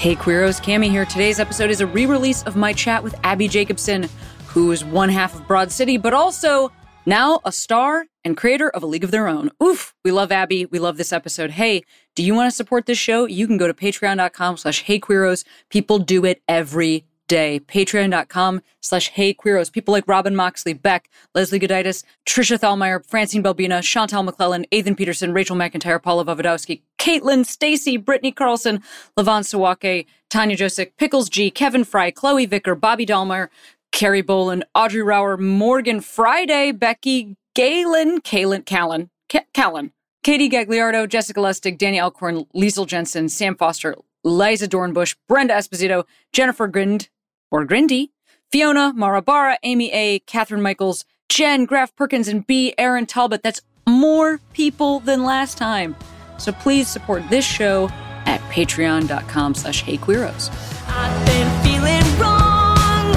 Hey Queeros, Cami here. Today's episode is a re-release of my chat with Abbi Jacobson, who is one half of Broad City, but also now a star and creator of A League of Their Own. Oof, we love Abbi. We love this episode. Hey, do you want to support this show? You can go to patreon.com slash heyqueeros. People do it every day. Patreon.com slash Hey heyqueeros. People like Robin Moxley, Beck, Leslie Goditis, Trisha Thalmeyer, Francine Balbina, Chantal McClellan, Ethan Peterson, Rachel McIntyre, Paula Vovodowski, Caitlin, Stacy, Brittany Carlson, Levon Sawake, Tanya Josic, Pickles G, Kevin Fry, Chloe Vicker, Bobby Dahlmeyer, Carrie Boland, Audrey Rower, Morgan Friday, Becky Galen, Kalen, Callan, Callan, Katie Gagliardo, Jessica Lustig, Danny Alcorn, Liesel Jensen, Sam Foster, Liza Dornbush, Brenda Esposito, Jennifer Grind, or Grindy, Fiona, Marabara, Amy A., Catherine Michaels, Jen, Graf Perkins, and B. Aaron Talbot. That's more people than last time. So please support this show at patreon.com slash heyqueeros. I've been feeling wrong,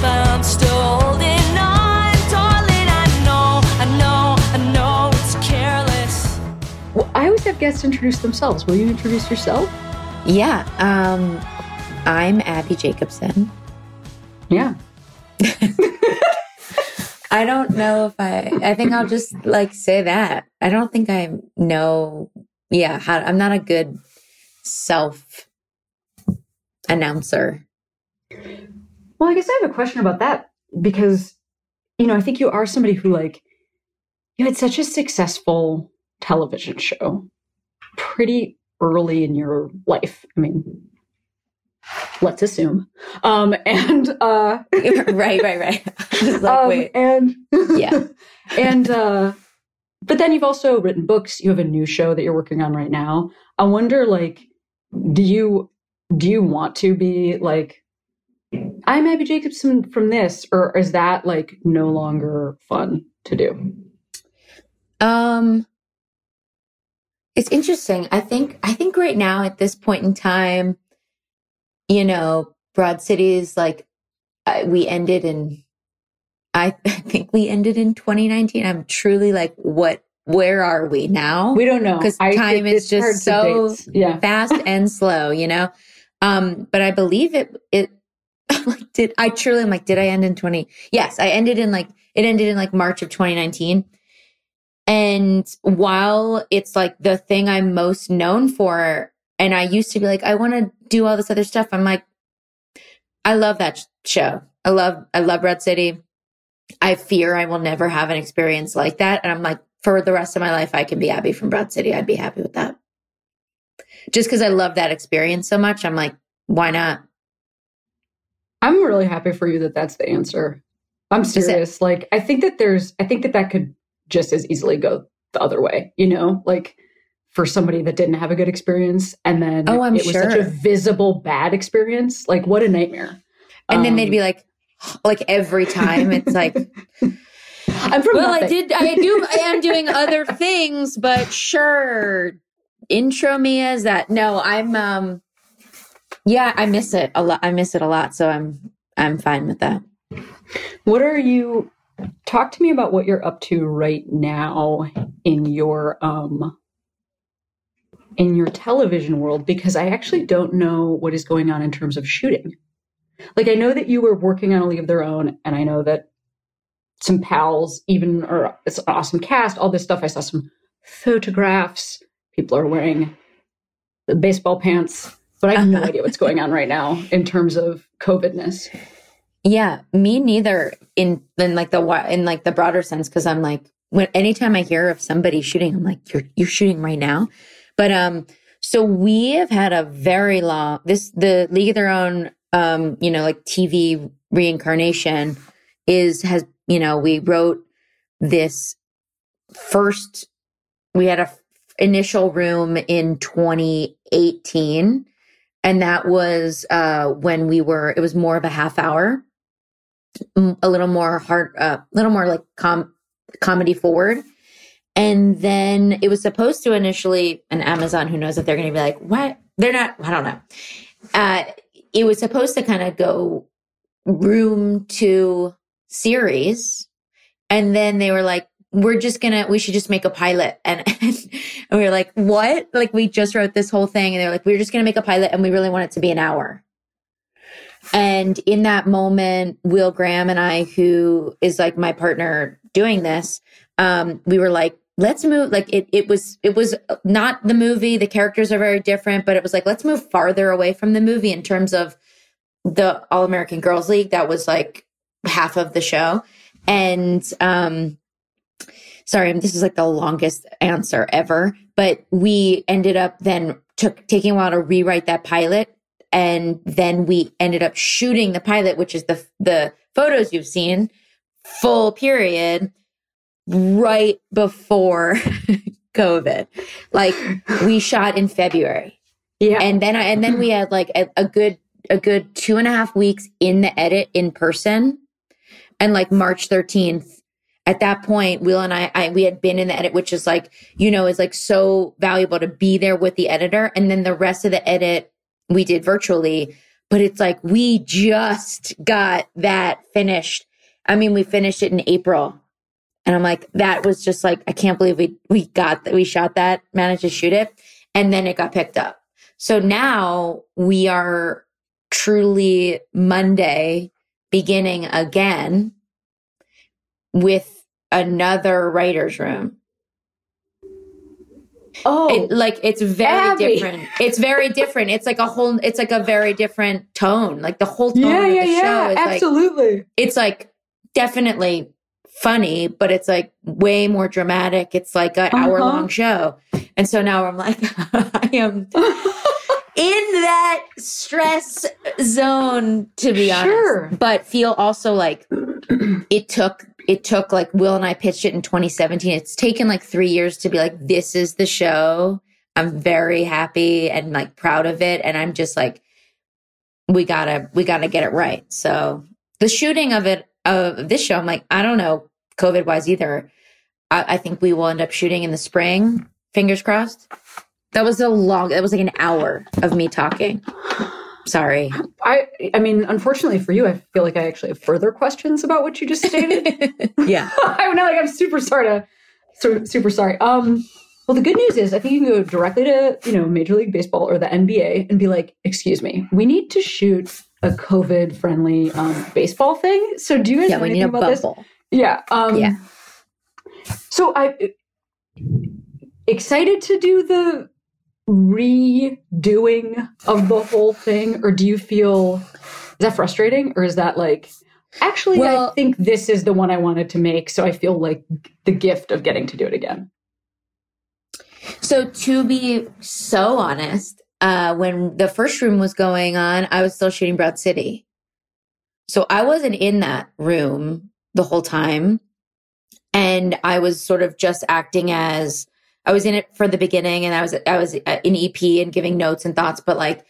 but I'm still holding on. Darling, I know, I know, I know it's careless. Well, I always have guests introduce themselves. Will you introduce yourself? Yeah. Um, I'm Abbi Jacobson. Yeah. I don't know if I, I think I'll just like say that. I don't think I know, yeah, how, I'm not a good self announcer. Well, I guess I have a question about that because, you know, I think you are somebody who like, you had such a successful television show pretty early in your life. I mean, let's assume. Um, and uh, right, right, right. like, um, wait. And yeah, and uh, but then you've also written books. You have a new show that you're working on right now. I wonder, like, do you do you want to be like? I'm Abbi Jacobson from this, or is that like no longer fun to do? Um, it's interesting. I think I think right now at this point in time, you know, Broad City's, like we ended in, I think we ended in 2019. I'm truly like, what, where are we now? We don't know. Because time is just so yeah. fast and slow, you know? Um, but I believe it, it, like, did I truly, I'm like, did I end in 20? Yes, I ended in like, it ended in like March of 2019. And while it's like the thing I'm most known for, and I used to be like, I want to do all this other stuff. I'm like, I love that show. I love, I love Red City. I fear I will never have an experience like that. And I'm like, for the rest of my life, I can be Abbi from Broad City. I'd be happy with that. Just because I love that experience so much, I'm like, why not? I'm really happy for you that that's the answer. I'm serious. Like, I think that there's, I think that that could just as easily go the other way, you know? Like, for somebody that didn't have a good experience. And then oh, I'm it was sure. such a visible bad experience. Like what a nightmare. And um, then they'd be um, like like every time it's like i'm from well nothing. i did i do i am doing other things but sure. Intro me as that. No i'm um yeah i miss it a lot. I miss it a lot so i'm i'm fine with that. What are you talk to me about what you're up to right now in your um in your television world because I actually don't know what is going on in terms of shooting. Like I know that you were working on a League of Their Own, and I know that some pals, even or it's an awesome cast, all this stuff. I saw some photographs. People are wearing the baseball pants, but I have no idea what's going on right now in terms of COVIDness. Yeah, me neither. In in like the in like the broader sense, because I'm like when anytime I hear of somebody shooting, I'm like, you're you're shooting right now. But um, so we have had a very long this the League of Their Own um, you know, like TV reincarnation is has you know we wrote this first we had a f- initial room in 2018 And that was uh, when we were, it was more of a half hour, a little more hard, a uh, little more like com- comedy forward. And then it was supposed to initially, and Amazon, who knows if they're going to be like, what? They're not, I don't know. Uh, it was supposed to kind of go room to series. And then they were like, we're just gonna, we should just make a pilot. And, and we were like, what? Like, we just wrote this whole thing. And they're like, we're just gonna make a pilot and we really want it to be an hour. And in that moment, Will Graham and I, who is like my partner doing this, um, we were like, let's move like it it was it was not the movie. The characters are very different but it was like let's move farther away from the movie in terms of the all american girls league. That was like half of the show. And um sorry this is like the longest answer ever but we ended up then took taking a while to rewrite that pilot. And then we ended up shooting the pilot which is the the photos you've seen full period right before COVID. Like we shot in February. Yeah. And then I, and then we had like a, a good, a good two and a half weeks in the edit in person. And like March 13th, at that point, Will and I, I, we had been in the edit, which is like, you know, is like so valuable to be there with the editor. And then the rest of the edit we did virtually, but it's like we just got that finished. I mean, we finished it in April and I'm like, that was just like, I can't believe we, we got that, we shot that, managed to shoot it. And then it got picked up. So now we are truly Monday beginning again with another writer's room. Oh, it, like it's very Abbi. different. It's very different. It's like a whole. It's like a very different tone. Like the whole tone yeah, of the yeah, show is absolutely. Like, it's like definitely funny, but it's like way more dramatic. It's like an uh-huh. hour long show. And so now I'm like, I am in that stress zone, to be sure. honest. But feel also like it took, it took like Will and I pitched it in 2017. It's taken like three years to be like, this is the show. I'm very happy and like proud of it. And I'm just like, we gotta, we gotta get it right. So the shooting of it of this show, I'm like, I don't know, COVID wise either. I, I, think we will end up shooting in the spring. Fingers crossed. That was a long. That was like an hour of me talking. Sorry. I I mean, unfortunately for you, I feel like I actually have further questions about what you just stated. yeah. I'm not like I'm super sorry to so super sorry. Um well the good news is I think you can go directly to, you know, Major League Baseball or the NBA and be like, excuse me, we need to shoot a COVID friendly um, baseball thing. So do you guys yeah, know anything about bubble. this? Yeah. Um, yeah. So I excited to do the redoing of the whole thing, or do you feel is that frustrating, or is that like actually well, I think this is the one I wanted to make, so I feel like the gift of getting to do it again. So to be so honest, uh, when the first room was going on, I was still shooting Broad City. So I wasn't in that room the whole time. And I was sort of just acting as I was in it for the beginning and I was I was uh, in EP and giving notes and thoughts, but like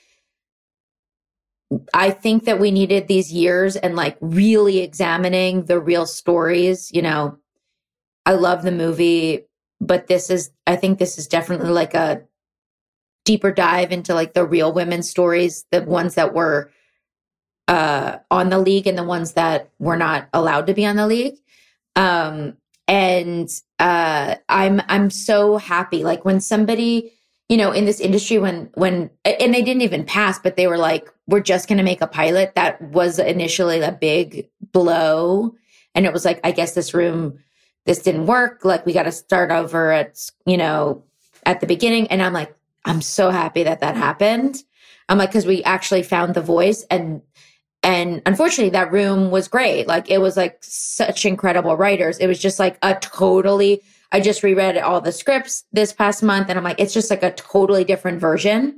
I think that we needed these years and like really examining the real stories, you know. I love the movie, but this is I think this is definitely like a deeper dive into like the real women's stories, the ones that were uh, on the league and the ones that were not allowed to be on the league. Um, and uh, I'm I'm so happy. Like when somebody, you know, in this industry, when when and they didn't even pass, but they were like, "We're just going to make a pilot." That was initially a big blow, and it was like, I guess this room, this didn't work. Like we got to start over at you know at the beginning. And I'm like, I'm so happy that that happened. I'm like, because we actually found the voice and and unfortunately, that room was great. Like it was like such incredible writers. It was just like a totally, I just reread all the scripts this past month and I'm like, it's just like a totally different version.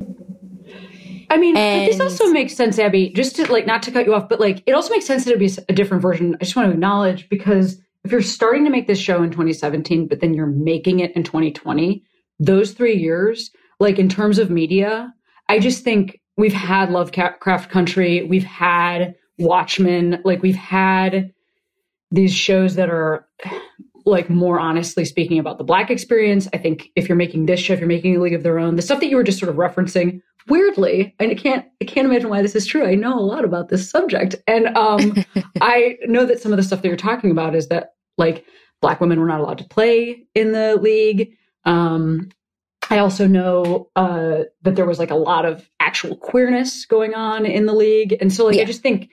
I mean, and, this also makes sense, Abbi, just to like, not to cut you off, but like, it also makes sense that it'd be a different version. I just want to acknowledge because if you're starting to make this show in 2017, but then you're making it in 2020, those three years, like in terms of media, I just think we've had Lovecraft Country, we've had Watchmen, like we've had these shows that are like more honestly speaking about the black experience. I think if you're making this show, if you're making a league of their own, the stuff that you were just sort of referencing, weirdly, and I can't I can't imagine why this is true. I know a lot about this subject. And um I know that some of the stuff that you're talking about is that like black women were not allowed to play in the league. Um I also know uh, that there was like a lot of actual queerness going on in the league, and so like yeah. I just think,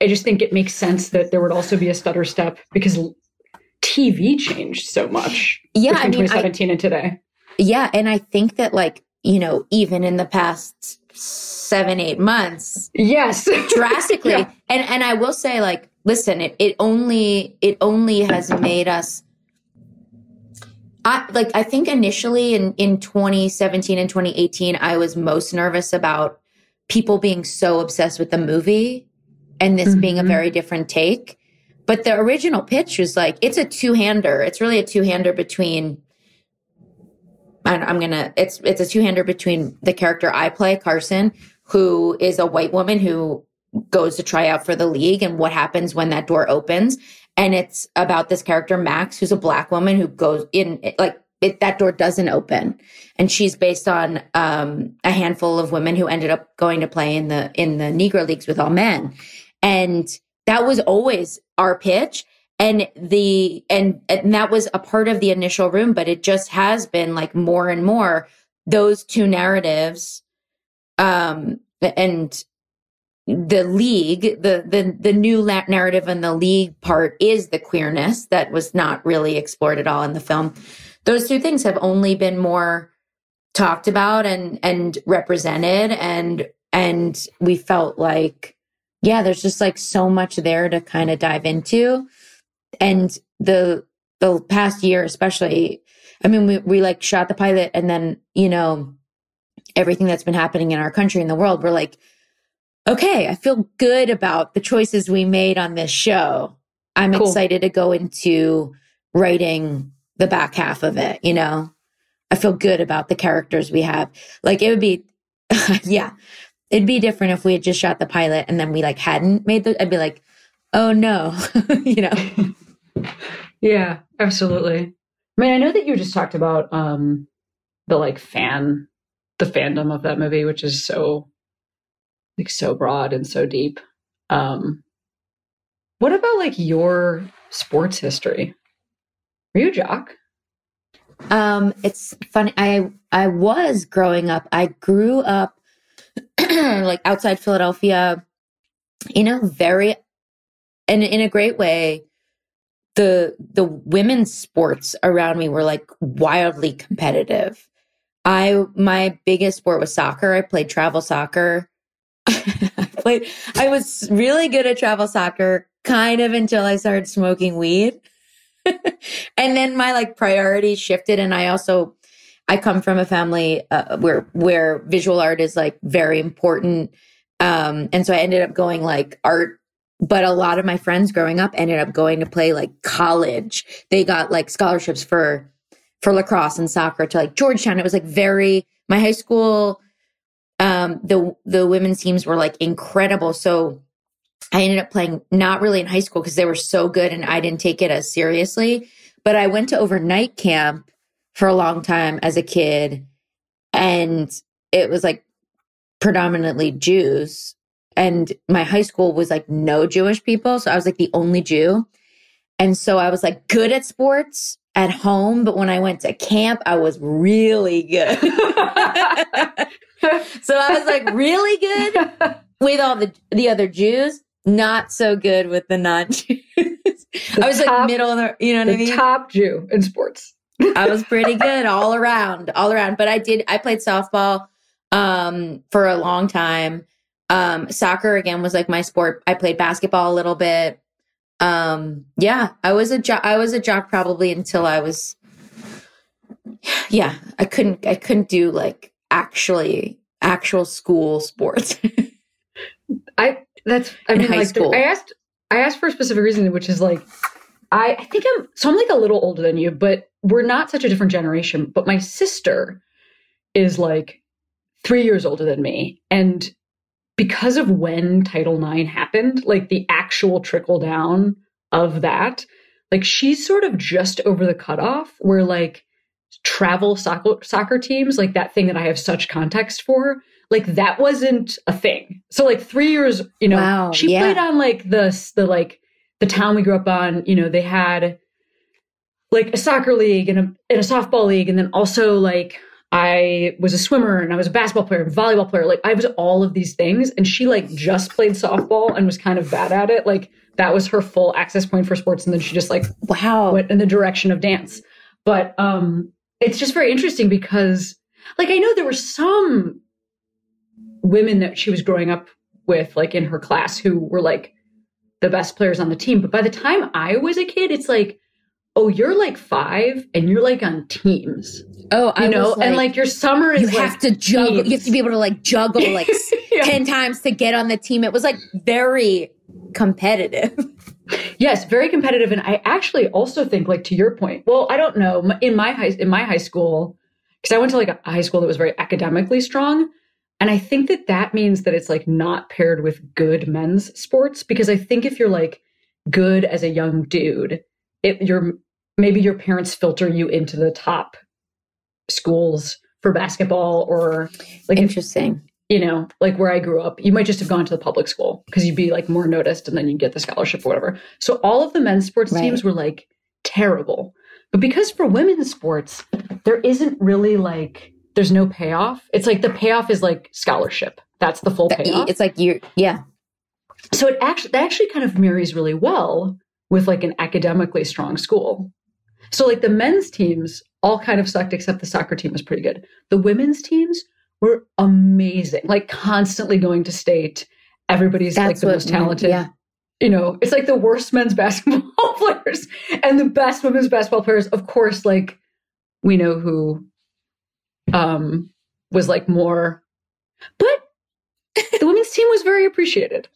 I just think it makes sense that there would also be a stutter step because TV changed so much. Yeah, between I mean, 2017 I, and today. Yeah, and I think that like you know even in the past seven eight months, yes, drastically, yeah. and and I will say like listen, it it only it only has made us I like I think initially in in 2017 and 2018 I was most nervous about people being so obsessed with the movie and this mm-hmm. being a mm-hmm. very different take. But the original pitch was like it's a two-hander. It's really a two-hander between I'm gonna it's it's a two-hander between the character I play, Carson, who is a white woman who goes to try out for the league and what happens when that door opens and it's about this character Max, who's a black woman who goes in like it, that door doesn't open, and she's based on um, a handful of women who ended up going to play in the in the Negro leagues with all men, and that was always our pitch. And the and and that was a part of the initial room, but it just has been like more and more those two narratives um and the league, the the the new narrative in the league part is the queerness that was not really explored at all in the film. Those two things have only been more talked about and and represented and and we felt like yeah, there's just like so much there to kind of dive into. And the the past year especially, I mean we we like shot the pilot and then, you know, everything that's been happening in our country and the world, we're like okay, I feel good about the choices we made on this show. I'm cool. excited to go into writing the back half of it, you know? I feel good about the characters we have. Like it would be yeah. It'd be different if we had just shot the pilot and then we like hadn't made the I'd be like, "Oh no." you know. yeah, absolutely. I mean, I know that you just talked about um the like fan the fandom of that movie, which is so like so broad and so deep. Um, what about like your sports history? Are you a jock? Um, it's funny. I I was growing up. I grew up like outside Philadelphia in a very and in a great way. The the women's sports around me were like wildly competitive. I my biggest sport was soccer. I played travel soccer I played, I was really good at travel soccer kind of until I started smoking weed. and then my like priorities shifted. And I also, I come from a family uh, where, where visual art is like very important. Um, and so I ended up going like art but a lot of my friends growing up ended up going to play like college. They got like scholarships for for lacrosse and soccer to like Georgetown. It was like very my high school um, the the women's teams were like incredible. So I ended up playing not really in high school because they were so good and I didn't take it as seriously. But I went to overnight camp for a long time as a kid, and it was like predominantly Jews. And my high school was like no Jewish people. So I was like the only Jew. And so I was like good at sports at home, but when I went to camp, I was really good. so I was like really good with all the the other Jews, not so good with the non-Jews. I was top, like middle of the, you know what I mean? Top Jew in sports. I was pretty good all around, all around. But I did I played softball um for a long time. Um soccer again was like my sport. I played basketball a little bit. Um yeah, I was a jo- I was a jock probably until I was yeah, I couldn't I couldn't do like actually actual school sports. I that's I In mean like school. I asked I asked for a specific reason, which is like I, I think I'm so I'm like a little older than you, but we're not such a different generation. But my sister is like three years older than me, and because of when Title IX happened, like the actual trickle down of that, like she's sort of just over the cutoff where like travel soccer, soccer teams, like that thing that I have such context for, like that wasn't a thing. So like three years, you know, wow, she yeah. played on like the the like the town we grew up on. You know, they had like a soccer league and a and a softball league, and then also like I was a swimmer and I was a basketball player and volleyball player. Like I was all of these things, and she like just played softball and was kind of bad at it. Like that was her full access point for sports, and then she just like wow went in the direction of dance. But um, it's just very interesting because like I know there were some women that she was growing up with, like in her class, who were like the best players on the team. But by the time I was a kid, it's like, oh, you're like five and you're like on teams. Oh, I you know, like, and like your summer is you like have to juggle. Teams. You have to be able to like juggle like yeah. ten times to get on the team. It was like very competitive. Yes, very competitive, and I actually also think, like to your point. Well, I don't know in my high in my high school because I went to like a high school that was very academically strong. And I think that that means that it's like not paired with good men's sports because I think if you're like good as a young dude, it you're maybe your parents filter you into the top schools for basketball or like interesting. If, you know, like where I grew up, you might just have gone to the public school because you'd be like more noticed and then you get the scholarship or whatever. So all of the men's sports right. teams were like terrible. But because for women's sports, there isn't really like there's no payoff. It's like the payoff is like scholarship. That's the full payoff. It's like you yeah. So it actually that actually kind of marries really well with like an academically strong school. So like the men's teams all kind of sucked except the soccer team was pretty good. The women's teams were amazing. Like constantly going to state. Everybody's That's like the most talented. Yeah. You know, it's like the worst men's basketball players and the best women's basketball players. Of course, like we know who um, was like more, but the women's team was very appreciated.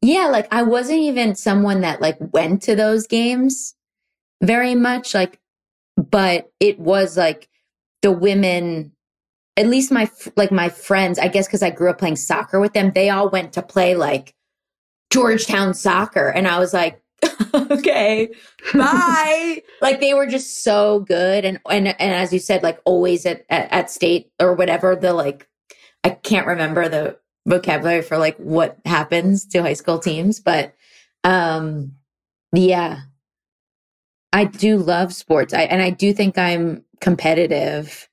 Yeah, like I wasn't even someone that like went to those games very much, like, but it was like the women, at least my like my friends, I guess because I grew up playing soccer with them, they all went to play like Georgetown soccer, and I was like, okay, bye. like they were just so good. And, and, and as you said, like always at, at, at state or whatever, the like, I can't remember the vocabulary for like what happens to high school teams, but, um, yeah, I do love sports. I, and I do think I'm competitive.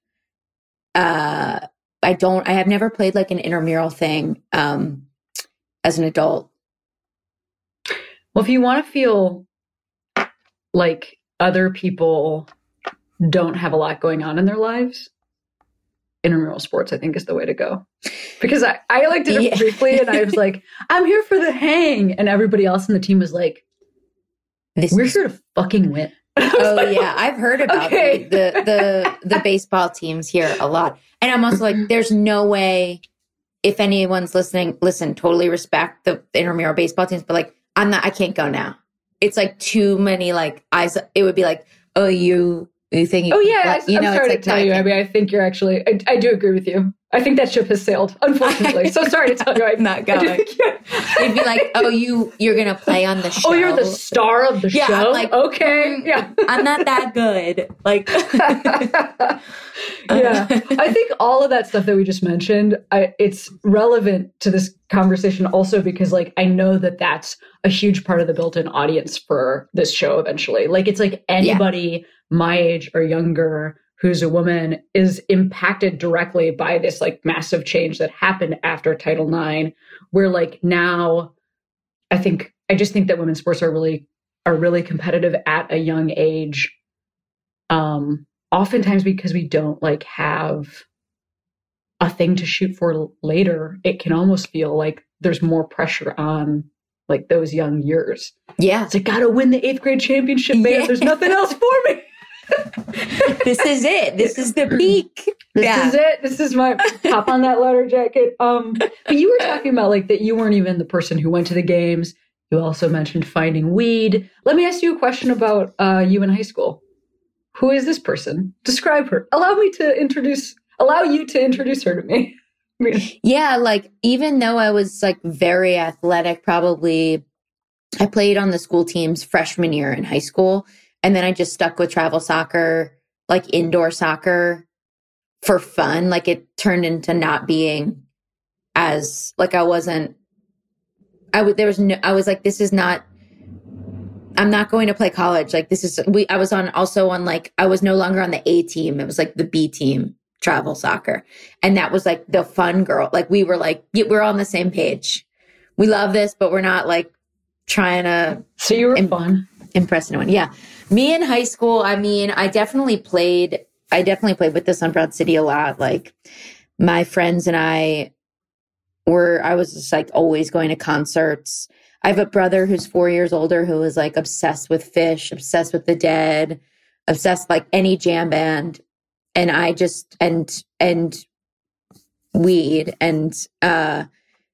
Uh, I don't, I have never played like an intramural thing, um, as an adult. Well, if you want to feel like other people don't have a lot going on in their lives, intramural sports, I think, is the way to go. Because I, I like did it yeah. briefly and I was like, I'm here for the hang. And everybody else in the team was like, this We're is- here to fucking win. oh like, yeah, I've heard about okay. the, the the the baseball teams here a lot. And I'm also like, there's no way if anyone's listening, listen, totally respect the intramural baseball teams, but like I'm not, I can't go now. It's like too many like eyes. It would be like, oh, you, you think, oh yeah, I, you know, I'm sorry to tell you. I mean, I think you're actually, I, I do agree with you. I think that ship has sailed, unfortunately. so sorry to tell you, I'm not going. It'd be like, oh, you you're gonna play on the show. Oh, you're the star of the yeah, show. I'm like, okay, mm, yeah, I'm not that good. Like, yeah, I think all of that stuff that we just mentioned, I, it's relevant to this conversation also because, like, I know that that's a huge part of the built-in audience for this show. Eventually, like, it's like anybody yeah. my age or younger who's a woman is impacted directly by this like massive change that happened after Title IX, where like now I think I just think that women's sports are really are really competitive at a young age. Um, oftentimes because we don't like have a thing to shoot for later, it can almost feel like there's more pressure on like those young years. Yeah. It's like gotta win the eighth grade championship, man. Yeah. There's nothing else for me. This is it. This is the peak. This yeah. is it. This is my hop on that letter jacket. Um, but you were talking about like that you weren't even the person who went to the games. You also mentioned finding weed. Let me ask you a question about uh, you in high school. Who is this person? Describe her. Allow me to introduce. Allow you to introduce her to me. yeah, like even though I was like very athletic, probably I played on the school teams freshman year in high school. And then I just stuck with travel soccer, like indoor soccer for fun. Like it turned into not being as like I wasn't I would there was no I was like this is not I'm not going to play college. Like this is we I was on also on like I was no longer on the A team. It was like the B team travel soccer. And that was like the fun girl. Like we were like we're on the same page. We love this, but we're not like trying to So you were imp- fun. Impress no one. Yeah. Me in high school, I mean, I definitely played I definitely played with this on Broad City a lot. Like my friends and I were I was just like always going to concerts. I have a brother who's four years older who was like obsessed with Phish, obsessed with the dead, obsessed like any jam band. And I just and and weed and uh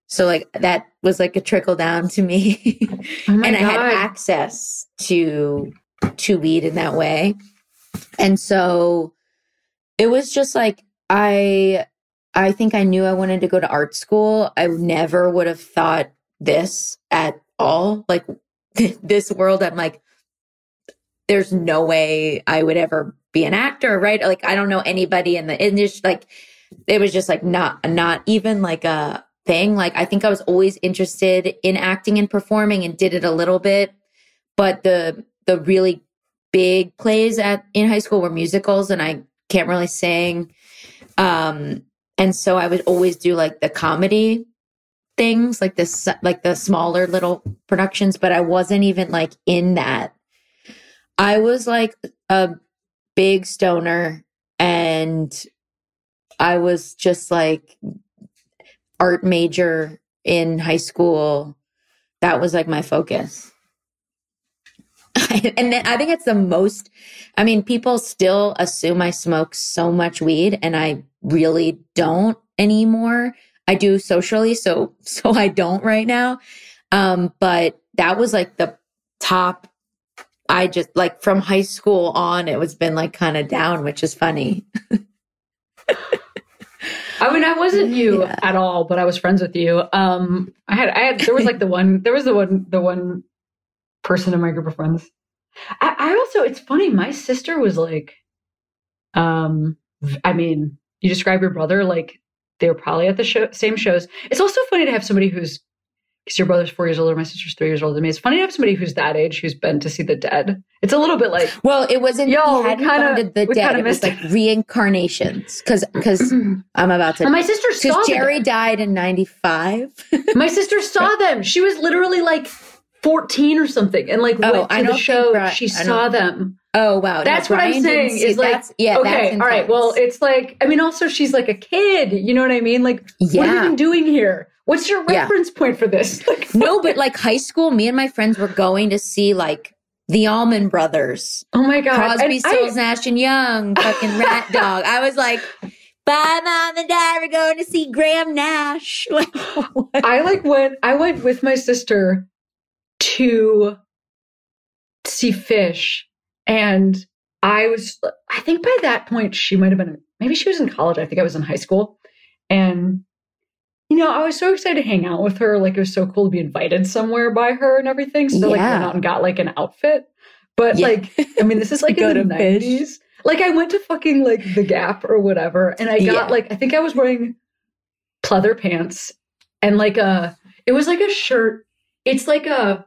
so like that was like a trickle down to me. Oh and I had access to to weed in that way. And so it was just like I I think I knew I wanted to go to art school. I never would have thought this at all. Like this world, I'm like, there's no way I would ever be an actor, right? Like I don't know anybody in the industry. Like it was just like not not even like a thing. Like I think I was always interested in acting and performing and did it a little bit, but the the really big plays at in high school were musicals, and I can't really sing. Um, and so I would always do like the comedy things, like this, like the smaller little productions, but I wasn't even like in that. I was like a big stoner and I was just like art major in high school. That was like my focus. and then I think it's the most, I mean, people still assume I smoke so much weed and I really don't anymore. I do socially, so, so I don't right now. Um, but that was like the top. I just like from high school on, it was been like kind of down, which is funny. I mean, I wasn't you yeah. at all, but I was friends with you. Um, I had, I had, there was like the one, there was the one, the one person in my group of friends. I, I also, it's funny, my sister was like, um, I mean, you describe your brother like they were probably at the show, same shows. It's also funny to have somebody who's because your brother's four years older, my sister's three years older than me. It's funny to have somebody who's that age who's been to see the dead. It's a little bit like well, it wasn't. Yo, he hadn't kinda, the dead. It was like reincarnations because because I'm about to. my sister saw Jerry died in '95. my sister saw them. She was literally like 14 or something, and like oh, went to the show. Bri- she saw them. Oh wow, that's no, what I'm saying. Is like yeah, okay, all right. Well, it's like I mean, also she's like a kid. You know what I mean? Like, yeah. what are you even doing here? What's your reference yeah. point for this? Like, no, but like high school, me and my friends were going to see like the Allman Brothers. Oh my god, Crosby, Stills, Nash and Young, fucking Rat Dog. I was like. Bye, mom and dad. We're going to see Graham Nash. Like, I like went. I went with my sister to see Phish. and I was, I think by that point, she might have been, maybe she was in college. I think I was in high school. And, you know, I was so excited to hang out with her. Like, it was so cool to be invited somewhere by her and everything. So, yeah. like, went out and got like an outfit. But, yeah. like, I mean, this is like in the 90s. Phish. Like, I went to fucking like the Gap or whatever. And I got yeah. like, I think I was wearing pleather pants and like a, it was like a shirt. It's like a,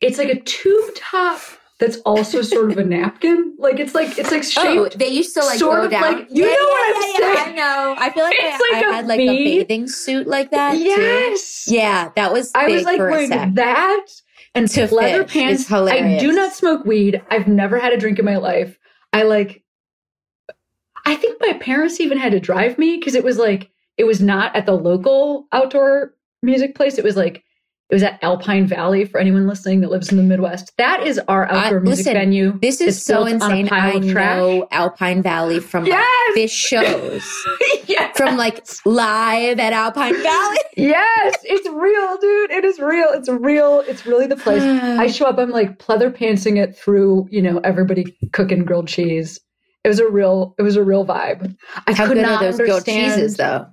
it's like a tube top that's also sort of a napkin. Like it's like it's like oh, shaped. Oh, they used to like sort go of down. Like, you yeah, know yeah, what I'm saying? I know. I feel like it's I, like I had like a bathing suit like that. Yes. Too. Yeah, that was. I was like wearing that and to leather pants. I do not smoke weed. I've never had a drink in my life. I like. I think my parents even had to drive me because it was like it was not at the local outdoor music place. It was like it was at Alpine Valley for anyone listening that lives in the Midwest. That is our outdoor I, music listen, venue. This is so insane. I know Alpine Valley from yes! like Phish shows. yes! From like live at Alpine Valley. yes, it's real, dude. It is real. It's real. It's really the place. I show up, I'm like pleather pantsing it through, you know, everybody cooking grilled cheese. It was a real, it was a real vibe. I How could good not are those grilled cheeses though?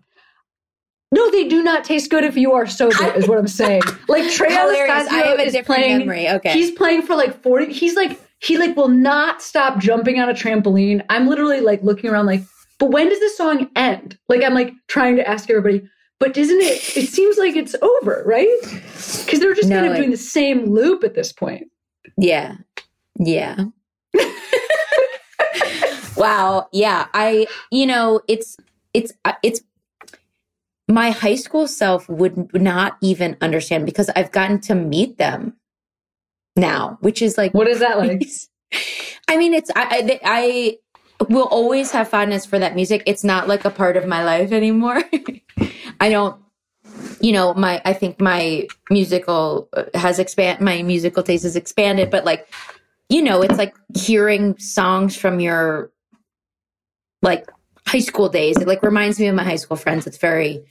No, they do not taste good if you are sober, is what I'm saying. Like Trey Hilarious. I have a different playing, memory. Okay. He's playing for like 40. He's like, he like will not stop jumping on a trampoline. I'm literally like looking around like, but when does this song end? Like I'm like trying to ask everybody, but isn't it it seems like it's over, right? Because they're just no, kind of doing the same loop at this point. Yeah. Yeah. wow. Yeah. I you know, it's it's uh, it's my high school self would not even understand because I've gotten to meet them now, which is like what is that like? I mean, it's I, I, I will always have fondness for that music. It's not like a part of my life anymore. I don't, you know, my I think my musical uh, has expand my musical taste has expanded, but like, you know, it's like hearing songs from your like high school days. It like reminds me of my high school friends. It's very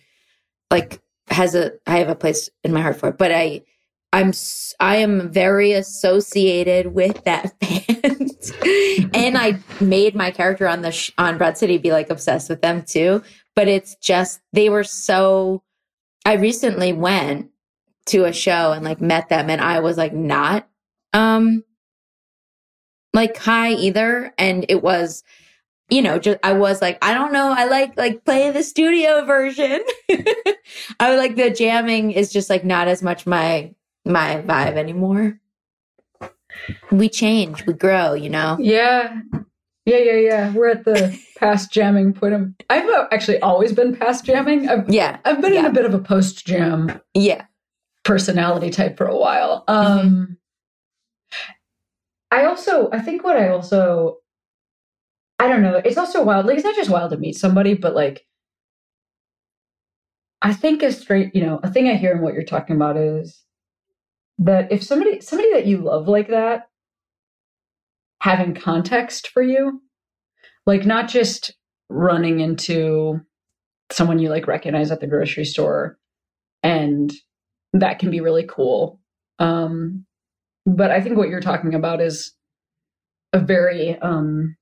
like has a I have a place in my heart for it. But I I'm I am very associated with that band, and I made my character on the sh- on Broad City be like obsessed with them too. But it's just they were so. I recently went to a show and like met them, and I was like not um like high either, and it was you know, just I was like, I don't know, I like like play the studio version. I was like the jamming is just like not as much my my vibe anymore. We change, we grow, you know. Yeah. Yeah, yeah, yeah. We're at the past jamming point. Of, I've actually always been past jamming. I've, yeah, I've been yeah. in a bit of a post jam. Yeah, personality type for a while. Um, mm-hmm. I also, I think what I also I don't know. It's also wild. Like it's not just wild to meet somebody, but like I think a straight, you know, a thing I hear in what you're talking about is that if somebody somebody that you love like that having context for you, like not just running into someone you like recognize at the grocery store and that can be really cool. Um but I think what you're talking about is a very um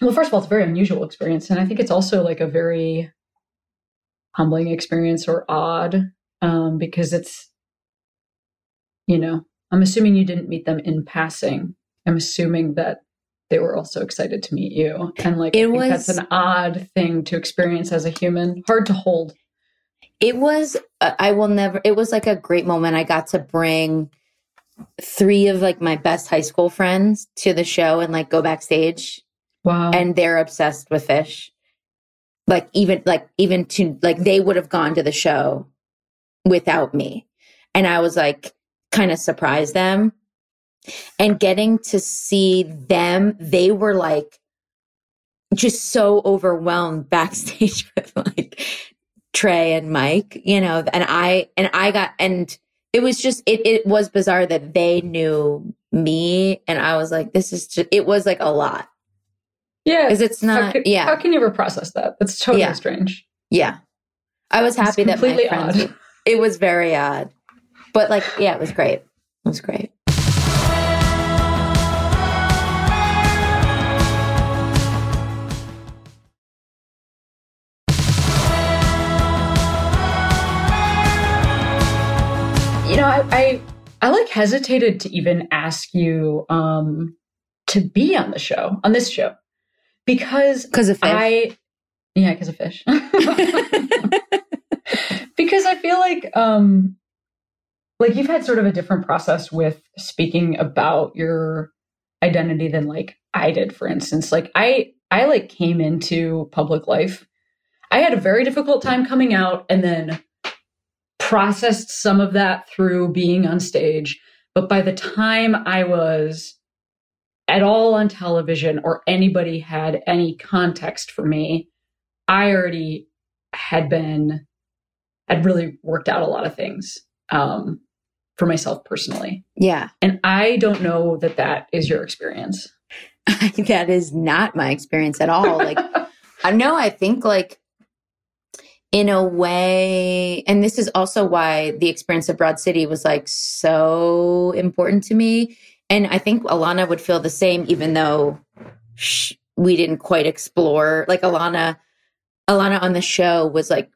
well, first of all, it's a very unusual experience. And I think it's also like a very humbling experience or odd um, because it's, you know, I'm assuming you didn't meet them in passing. I'm assuming that they were also excited to meet you. And like, it was, that's an odd thing to experience as a human, hard to hold. It was, uh, I will never, it was like a great moment. I got to bring three of like my best high school friends to the show and like go backstage Wow. And they're obsessed with Phish. Like even like even to like they would have gone to the show without me. And I was like kind of surprised them. And getting to see them, they were like just so overwhelmed backstage with like Trey and Mike, you know, and I and I got and it was just it it was bizarre that they knew me and I was like this is just it was like a lot yeah. Because it's not, how can, yeah. How can you ever process that? That's totally yeah. strange. Yeah. I was happy that my friends, odd. it was very odd. But like, yeah, it was great. It was great. You know, I, I, I like hesitated to even ask you um, to be on the show, on this show because because of Phish. I yeah because of Phish. because I feel like um like you've had sort of a different process with speaking about your identity than like I did for instance like I I like came into public life I had a very difficult time coming out and then processed some of that through being on stage but by the time I was at all on television or anybody had any context for me, I already had been, had really worked out a lot of things um, for myself personally. Yeah. And I don't know that that is your experience. that is not my experience at all. Like, I know, I think like, in a way, and this is also why the experience of Broad City was like so important to me and I think Ilana would feel the same, even though we didn't quite explore. Like Ilana, Ilana on the show was like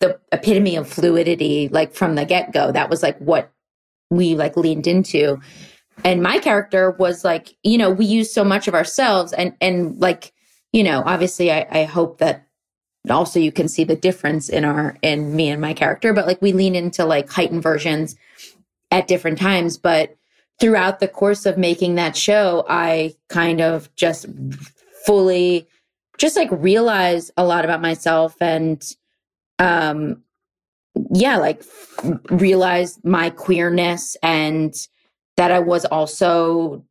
the epitome of fluidity, like from the get go. That was like what we like leaned into. And my character was like, you know, we use so much of ourselves and, and like, you know, obviously I, I hope that also you can see the difference in our, in me and my character, but like we lean into like heightened versions at different times. But throughout the course of making that show, I kind of just fully just like realize a lot about myself and um yeah like realize my queerness and that I was also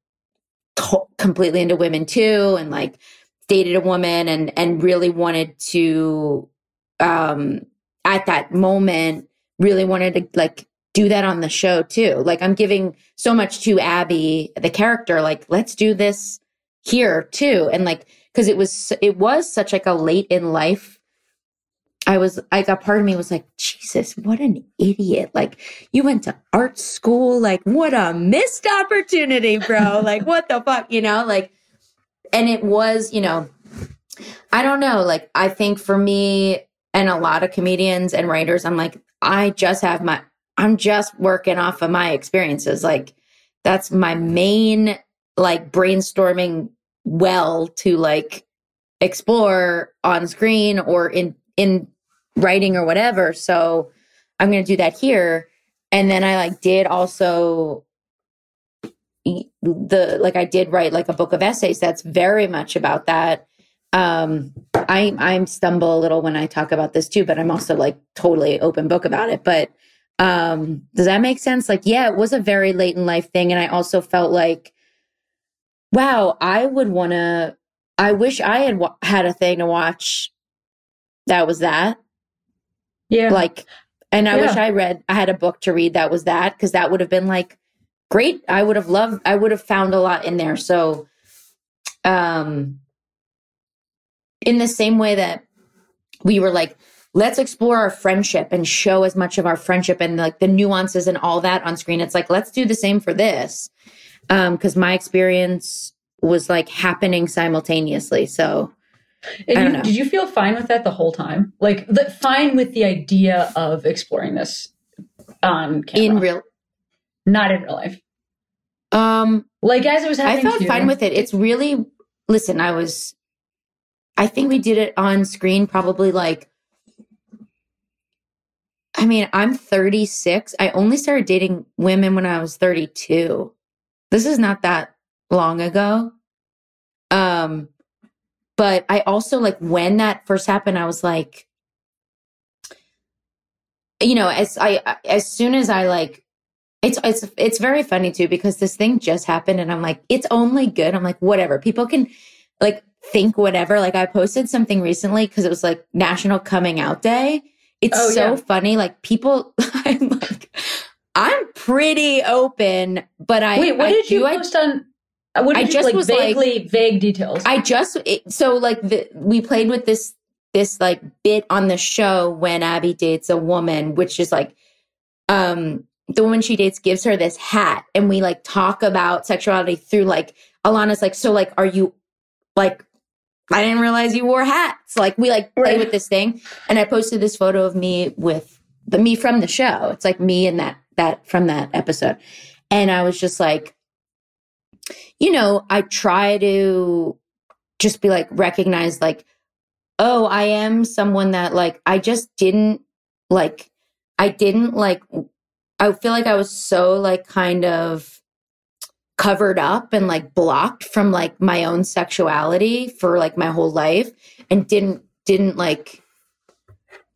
completely into women too and like dated a woman and and really wanted to um at that moment really wanted to like do that on the show too like i'm giving so much to Abbi the character like let's do this here too and like because it was it was such like a late in life I was I got part of me was like, Jesus, what an idiot. Like you went to art school, like what a missed opportunity, bro. like what the fuck, you know? Like and it was, you know, I don't know, like I think for me and a lot of comedians and writers, I'm like, I just have my I'm just working off of my experiences. Like that's my main like brainstorming well to like explore on screen or in in writing or whatever. So i'm going to do that here. And then i like did also the like i did write like a book of essays that's very much about that. Um i i stumble a little when i talk about this too but i'm also like totally open book about it. But um does that make sense like yeah it was a very late in life thing and i also felt like wow, I would want to, I wish I had w- had a thing to watch that was that. Yeah. Like, and I yeah. wish I read, I had a book to read that was that, because that would have been like great. I would have loved, I would have found a lot in there. So, um, in the same way that we were like, let's explore our friendship and show as much of our friendship and like the nuances and all that on screen. It's like, let's do the same for this. Um because my experience was like happening simultaneously. So and you, did you feel fine with that the whole time? Like the, fine with the idea of exploring this on camera? In real not in real life. Um like as it was happening i felt fine with it. It's really listen i was i think we did it on screen probably like i mean i'm 36 i only started dating women when i was 32 this is not that long ago. Um, but I also like when that first happened, I was like, you know, as I as soon as I like it's it's it's very funny too because this thing just happened and I'm like, it's only good. I'm like, whatever. People can like think whatever. Like I posted something recently because it was like National Coming Out Day. It's oh, so yeah. funny. Like people I'm like I'm pretty open, but I wait. What I, did you post I, on? Uh, what did I you, just like, was vaguely like, vague details. I just it, so like the, we played with this this like bit on the show when Abbi dates a woman, which is like um the woman she dates gives her this hat, and we like talk about sexuality through like Ilana's like so like are you like I didn't realize you wore hats. Like we like play right. with this thing, and I posted this photo of me with the me from the show. It's like me and that that from that episode. And I was just like, you know, I try to just be like, recognize like, oh, I am someone that like, I just didn't like, I didn't like, I feel like I was so like kind of covered up and like blocked from like my own sexuality for like my whole life and didn't, didn't like,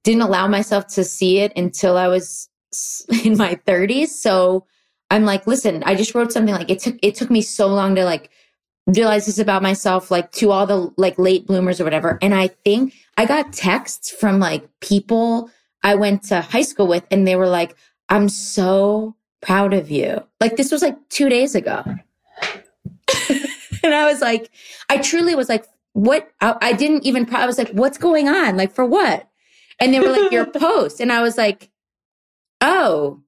didn't allow myself to see it until I was in my 30s. So I'm like, listen, I just wrote something like it took it took me so long to like realize this about myself, like to all the like late bloomers or whatever. And I think I got texts from like people I went to high school with, and they were like, I'm so proud of you. Like this was like two days ago. and I was like, I truly was like, what? I, I didn't even, I was like, what's going on? Like for what? And they were like, your post. And I was like, oh,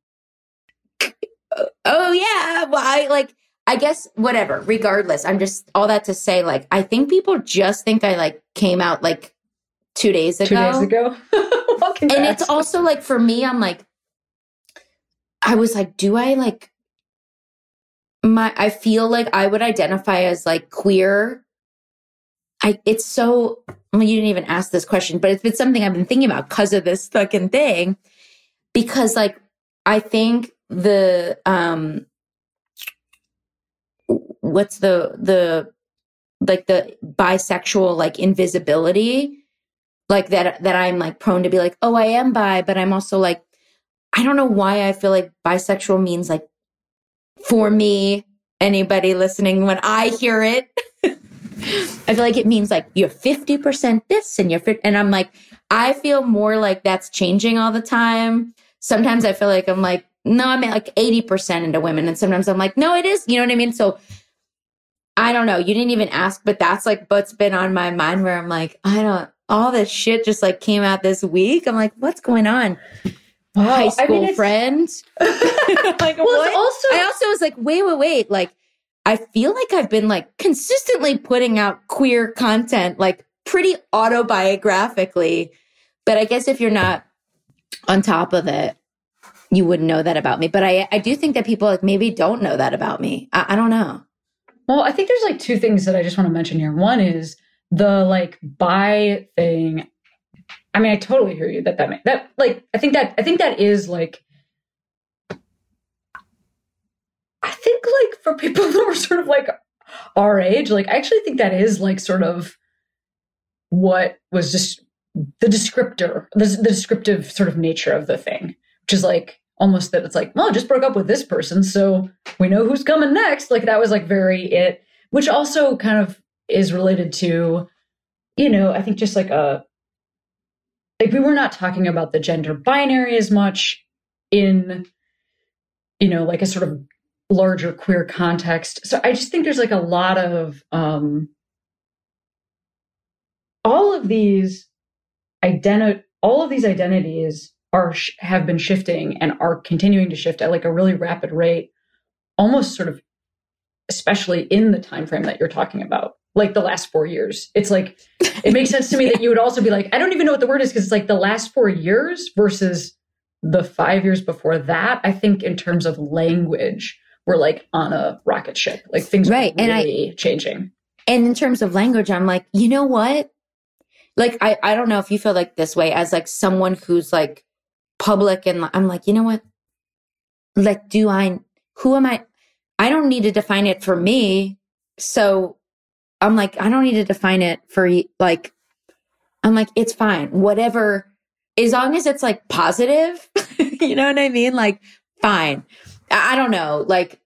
oh yeah. Well, I like, I guess whatever, regardless. I'm just all that to say, like, I think people just think I like came out like two days ago. Two days ago. and it's also like for me, I'm like, I was like, do I like my I feel like I would identify as like queer. I it's so well, you didn't even ask this question, but it's been something I've been thinking about because of this fucking thing. Because like I think the um what's the the like the bisexual like invisibility like that that I'm like prone to be like oh I am bi but I'm also like I don't know why I feel like bisexual means like for me anybody listening when I hear it I feel like it means like you're 50% this and you're fit and I'm like I feel more like that's changing all the time sometimes I feel like I'm like no I'm like 80% into women and sometimes I'm like no it is you know what I mean so I don't know. You didn't even ask, but that's like what's been on my mind where I'm like, I don't, all this shit just like came out this week. I'm like, what's going on? Wow. High school I mean, friends. like, well, what? also, I also was like, wait, wait, wait. Like, I feel like I've been like consistently putting out queer content, like pretty autobiographically. But I guess if you're not on top of it, you wouldn't know that about me. But I, I do think that people like maybe don't know that about me. I, I don't know. Well, I think there's like two things that I just want to mention here. One is the like bi thing. I mean, I totally hear you that that that like I think that I think that is like I think like for people who are sort of like our age, like I actually think that is like sort of what was just the descriptor, the, the descriptive sort of nature of the thing, which is like almost that it's like, well, I just broke up with this person, so we know who's coming next. Like that was like very it, which also kind of is related to, you know, I think just like a like we were not talking about the gender binary as much in, you know, like a sort of larger queer context. So I just think there's like a lot of um all of these identi- all of these identities are have been shifting and are continuing to shift at like a really rapid rate almost sort of especially in the time frame that you're talking about like the last 4 years it's like it makes sense to me that you would also be like I don't even know what the word is because it's like the last 4 years versus the 5 years before that I think in terms of language we're like on a rocket ship like things right. are really and I, changing and in terms of language I'm like you know what like I I don't know if you feel like this way as like someone who's like public and I'm like, you know what? Like, do I, who am I? I don't need to define it for me. So I'm like, I don't need to define it for like, I'm like, it's fine. Whatever, as long as it's like positive, you know what I mean? Like, fine. I, I don't know. Like,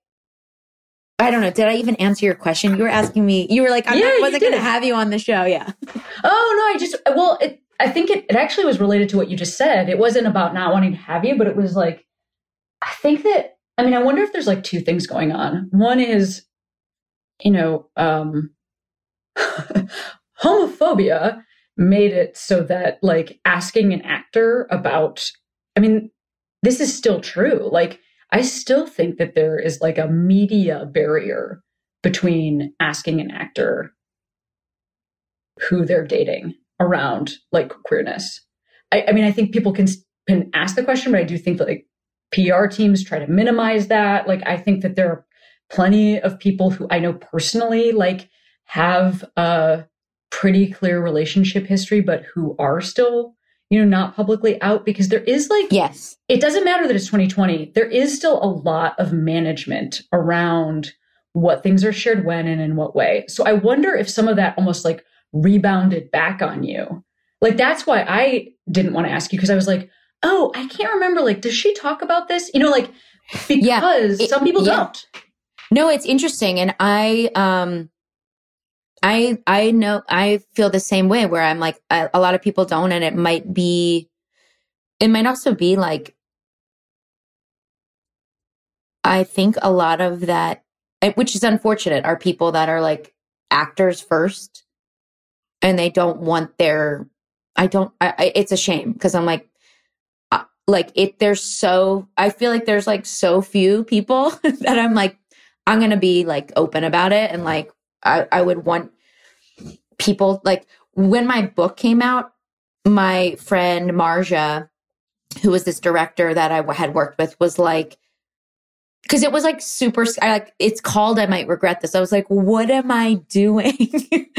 I don't know. Did I even answer your question? You were asking me. You were like, I yeah, wasn't going to have you on the show. Yeah. Oh no, I just well, it, I think it, it actually was related to what you just said. It wasn't about not wanting to have you, but it was like, I think that, I mean, I wonder if there's like two things going on. One is, you know, um, homophobia made it so that like asking an actor about, I mean, this is still true. Like, I still think that there is like a media barrier between asking an actor who they're dating around like queerness. I, I mean, I think people can can ask the question, but I do think that like PR teams try to minimize that. Like, I think that there are plenty of people who I know personally like have a pretty clear relationship history, but who are still you know not publicly out because there is like yes it doesn't matter that it's 2020 there is still a lot of management around what things are shared when and in what way so i wonder if some of that almost like rebounded back on you. Like that's why I didn't want to ask you because I was like, oh, I can't remember. Like, does she talk about this? You know, like because yeah, it, some people yeah. don't. No, it's interesting, and I um. I I know I feel the same way where I'm like a, a lot of people don't and it might be it might also be like I think a lot of that which is unfortunate are people that are like actors first and they don't want their i don't I, I, it's a shame because i'm like uh, like it there's so i feel like there's like so few people that i'm like i'm gonna be like open about it and like i i would want people like when my book came out my friend Marja, who was this director that I had worked with, was like, because it was like super I like it's called I might regret this. I was like, what am I doing?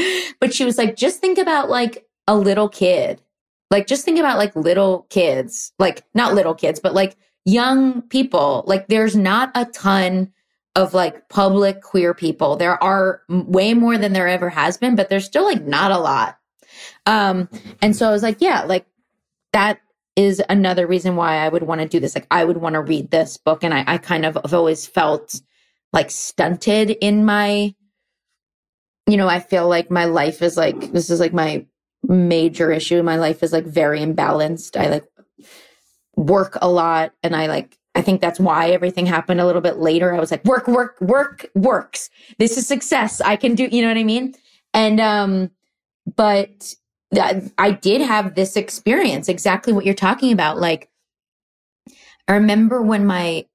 but she was like, just think about like a little kid. Like just think about like little kids. Like not little kids, but like young people. Like there's not a ton of like public queer people. There are way more than there ever has been, but there's still like not a lot. Um and so I was like, yeah, like that is another reason why I would want to do this. Like I would want to read this book. And I, I kind of have always felt like stunted in my, you know, I feel like my life is like, this is like my major issue. My life is like very imbalanced. I like work a lot and I like, I think that's why everything happened a little bit later. I was like, work, work, work, works. This is success. I can do, you know what I mean? And, um, but I did have this experience, exactly what you're talking about. Like, I remember when my,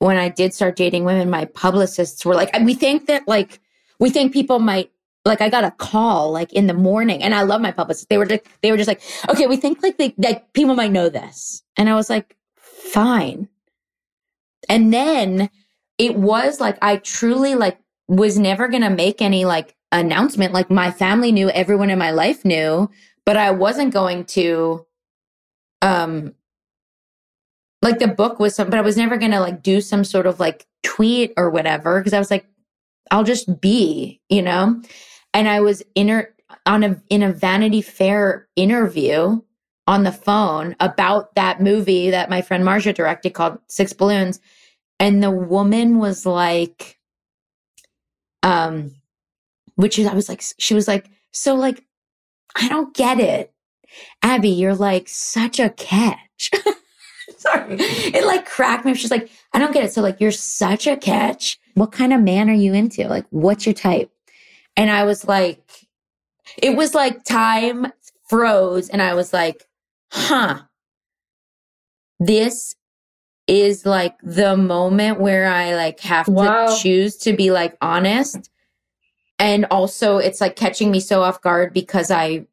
when I did start dating women, my publicists were like, we think that like, we think people might, like, I got a call like in the morning and I love my publicists. They were just, they were just like, okay, we think like they, that people might know this. And I was like, fine. And then it was like, I truly like was never going to make any like announcement. Like my family knew, everyone in my life knew, but I wasn't going to, um, like the book was some, but I was never going to like do some sort of like tweet or whatever. Cause I was like, I'll just be, you know? And I was inter on a, in a Vanity Fair interview on the phone about that movie that my friend Marja directed called Six Balloons. And the woman was like, um, which is, I was like, she was like, so like, I don't get it. Abbi, you're like such a catch. Sorry. It like cracked me. She's like, I don't get it. So like, you're such a catch. What kind of man are you into? Like, what's your type? And I was like, it was like time froze. And I was like, huh, this is like the moment where I like have wow. to choose to be like honest and also it's like catching me so off guard because I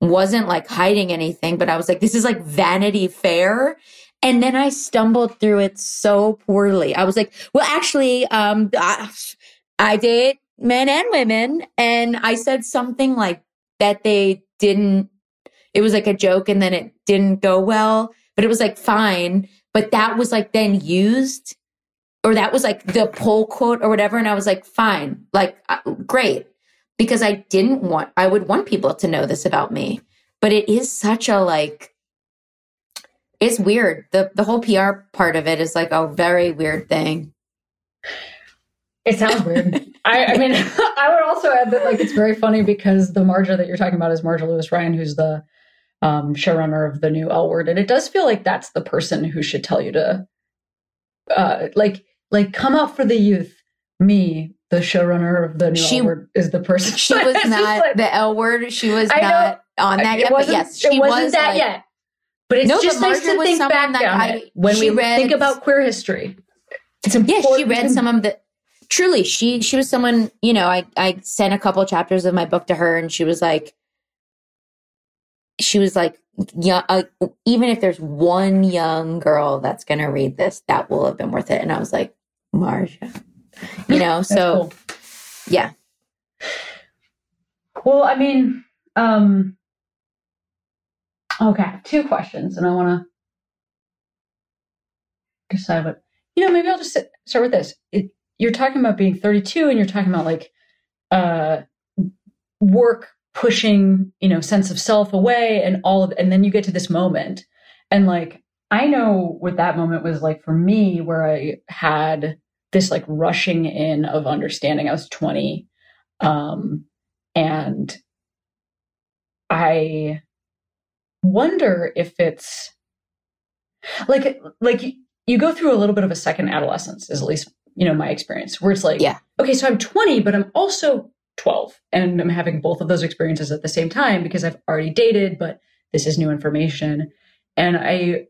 wasn't like hiding anything, but I was like, this is like Vanity Fair. And then I stumbled through it so poorly. I was like, well, actually, um, I, I date men and women. And I said something like that they didn't, it was like a joke and then it didn't go well, but it was like fine. But that was like then used or that was like the poll quote or whatever. And I was like, fine, like, uh, great. Because I didn't want, I would want people to know this about me. But it is such a like, it's weird. The the whole PR part of it is like a very weird thing. It sounds weird. I, I, mean, I would also add that like it's very funny because the Marja that you're talking about is Marja Lewis Ryan, who's the um, showrunner of the new L Word, and it does feel like that's the person who should tell you to, uh, like like come out for the youth. Me, the showrunner of the new she, L Word, is the person. She was not like, the L Word. She was I not know, on that yet. But yes, she it wasn't was that like, yet. But it's no, just nice to think back on I, when we read, think about queer history. It's important. Yeah, she read some of the. Truly, she she was someone. You know, I I sent a couple chapters of my book to her, and she was like, she was like, yeah, uh, even if there's one young girl that's going to read this, that will have been worth it. And I was like, Marja, you know, so cool. yeah. Well, I mean, um, okay, two questions, and I want to decide what, you know, maybe I'll just sit, start with this. It, you're talking about being 32 and you're talking about like, uh, work pushing, you know, sense of self away and all of, and then you get to this moment. And like, I know what that moment was like for me, where I had this like rushing in of understanding. I was 20. Um, and I wonder if it's like, like you go through a little bit of a second adolescence, is at least, you know, my experience, where it's like, yeah, okay, so I'm 20, but I'm also 12 and I'm having both of those experiences at the same time because I've already dated, but this is new information. And I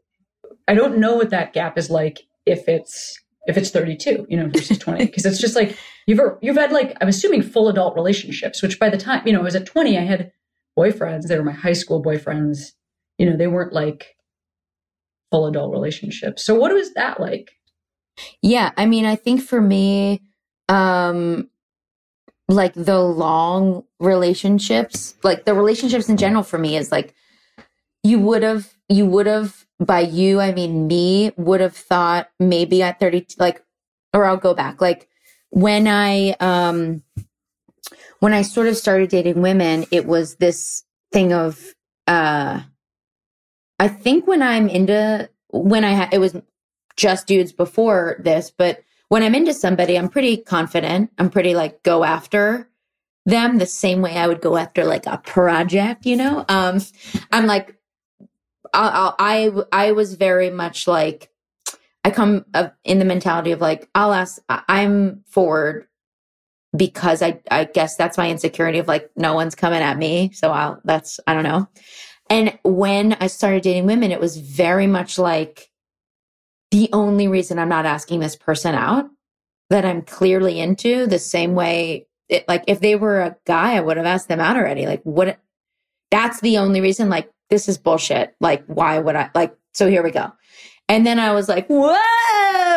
I don't know what that gap is like if it's if it's 32, you know, versus 20 because it's just like you've you've had like I'm assuming full adult relationships, which by the time, you know, I was at 20 I had boyfriends, they were my high school boyfriends you know, they weren't like full adult relationships. So what was that like? Yeah, I mean, I think for me, um, like the long relationships, like the relationships in general for me is like you would have, you would have, by you, I mean me, would have thought maybe at 30, like, or I'll go back, like when I, um, when I sort of started dating women, it was this thing of, uh, I think when I'm into, when I it was just dudes before this, but when I'm into somebody, I'm pretty confident. I'm pretty like go after them the same way I would go after like a project, you know? Um, I'm like, i I, I was very much like, I come in the mentality of like, I'll ask, I'm forward because I, I guess that's my insecurity of like, no one's coming at me. So I'll, that's, I don't know. And when I started dating women, it was very much like the only reason I'm not asking this person out that I'm clearly into the same way. It, like if they were a guy, I would have asked them out already. Like what? That's the only reason. Like this is bullshit. Like why would I? Like so here we go. And then I was like, whoa!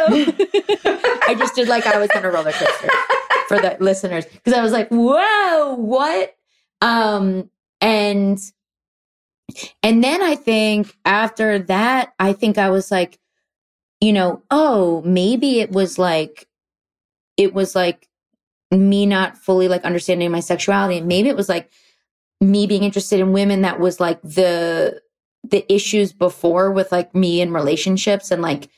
I just did like I was on a roller coaster for the listeners because I was like, whoa, what? Um, and and then I think after that, I think I was like, you know, oh, maybe it was like, it was like me not fully like understanding my sexuality. And Maybe it was like me being interested in women that was like the, the issues before with like me in relationships and like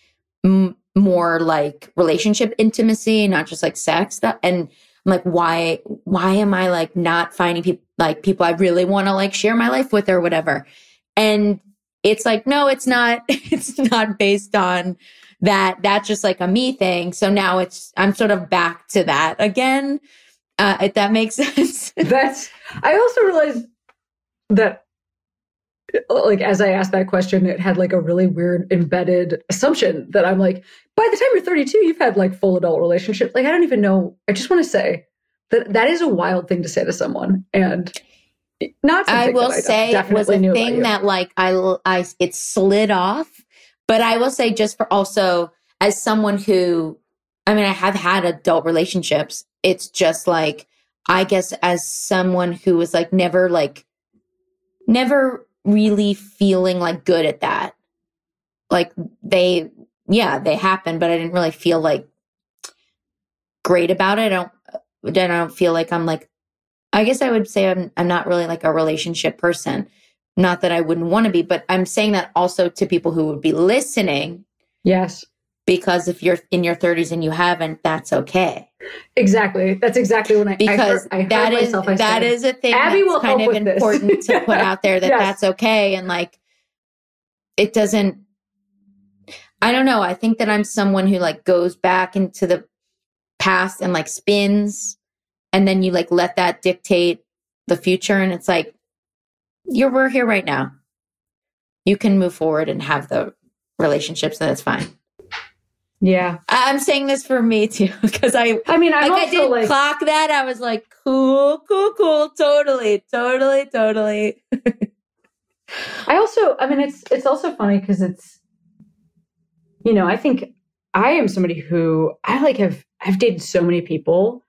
m- more like relationship intimacy, not just like sex that, and I'm like, why, why am I like not finding people, like people I really want to like share my life with or whatever? And it's like, no, it's not, it's not based on that. That's just like a me thing. So now it's, I'm sort of back to that again. Uh, if that makes sense. That's, I also realized that like as I asked that question, it had like a really weird embedded assumption that I'm like, by the time you're 32, you've had like full adult relationships. Like I don't even know. I just want to say that that is a wild thing to say to someone, and not. I will I say it was a thing that like I I it slid off, but I will say just for also as someone who, I mean, I have had adult relationships. It's just like I guess as someone who was like never like never really feeling like good at that. Like they, yeah, they happen, but I didn't really feel like great about it. I don't, then I don't feel like I'm like, I guess I would say I'm, I'm not really like a relationship person. Not that I wouldn't want to be, but I'm saying that also to people who would be listening. Yes because if you're in your 30s and you haven't that's okay exactly that's exactly when i because I heard, I that is myself, that is a thing Abbi will kind of important to put out there that yes. that's okay and like it doesn't i don't know i think that i'm someone who like goes back into the past and like spins and then you like let that dictate the future and it's like you're we're here right now you can move forward and have the relationships and it's fine yeah. I'm saying this for me too, because I, I mean, I, like, I did like, clock that. I was like, cool, cool, cool. Totally, totally, totally. I also, I mean, it's, it's also funny because it's, you know, I think I am somebody who I like have, I've dated so many people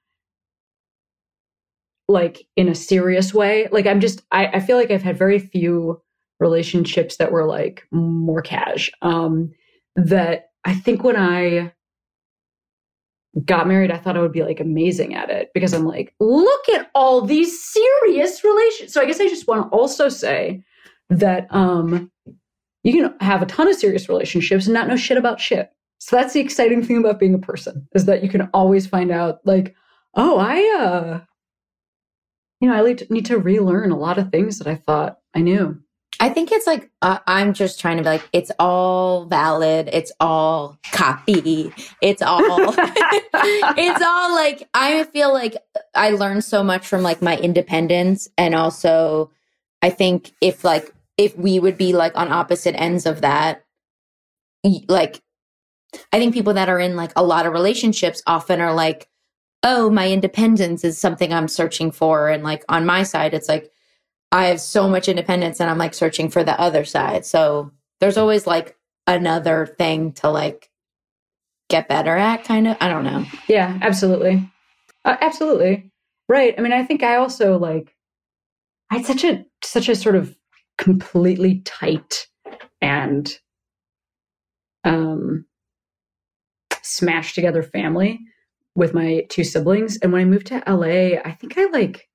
like in a serious way. Like I'm just, I, I feel like I've had very few relationships that were like more cash. Um, that I think when I got married, I thought I would be like amazing at it because I'm like, look at all these serious relations. So I guess I just want to also say that um you can have a ton of serious relationships and not know shit about shit. So that's the exciting thing about being a person is that you can always find out like, oh, I uh you know, I need to relearn a lot of things that I thought I knew. I think it's like uh, I'm just trying to be like it's all valid, it's all copy, it's all it's all like I feel like I learned so much from like my independence and also I think if like if we would be like on opposite ends of that like I think people that are in like a lot of relationships often are like oh my independence is something I'm searching for and like on my side it's like I have so much independence and I'm like searching for the other side. So there's always like another thing to like get better at, kind of. I don't know. Yeah, absolutely. Uh, absolutely. Right. I mean, I think I also like, I had such a, such a sort of completely tight and um smashed together family with my two siblings. And when I moved to LA, I think I like,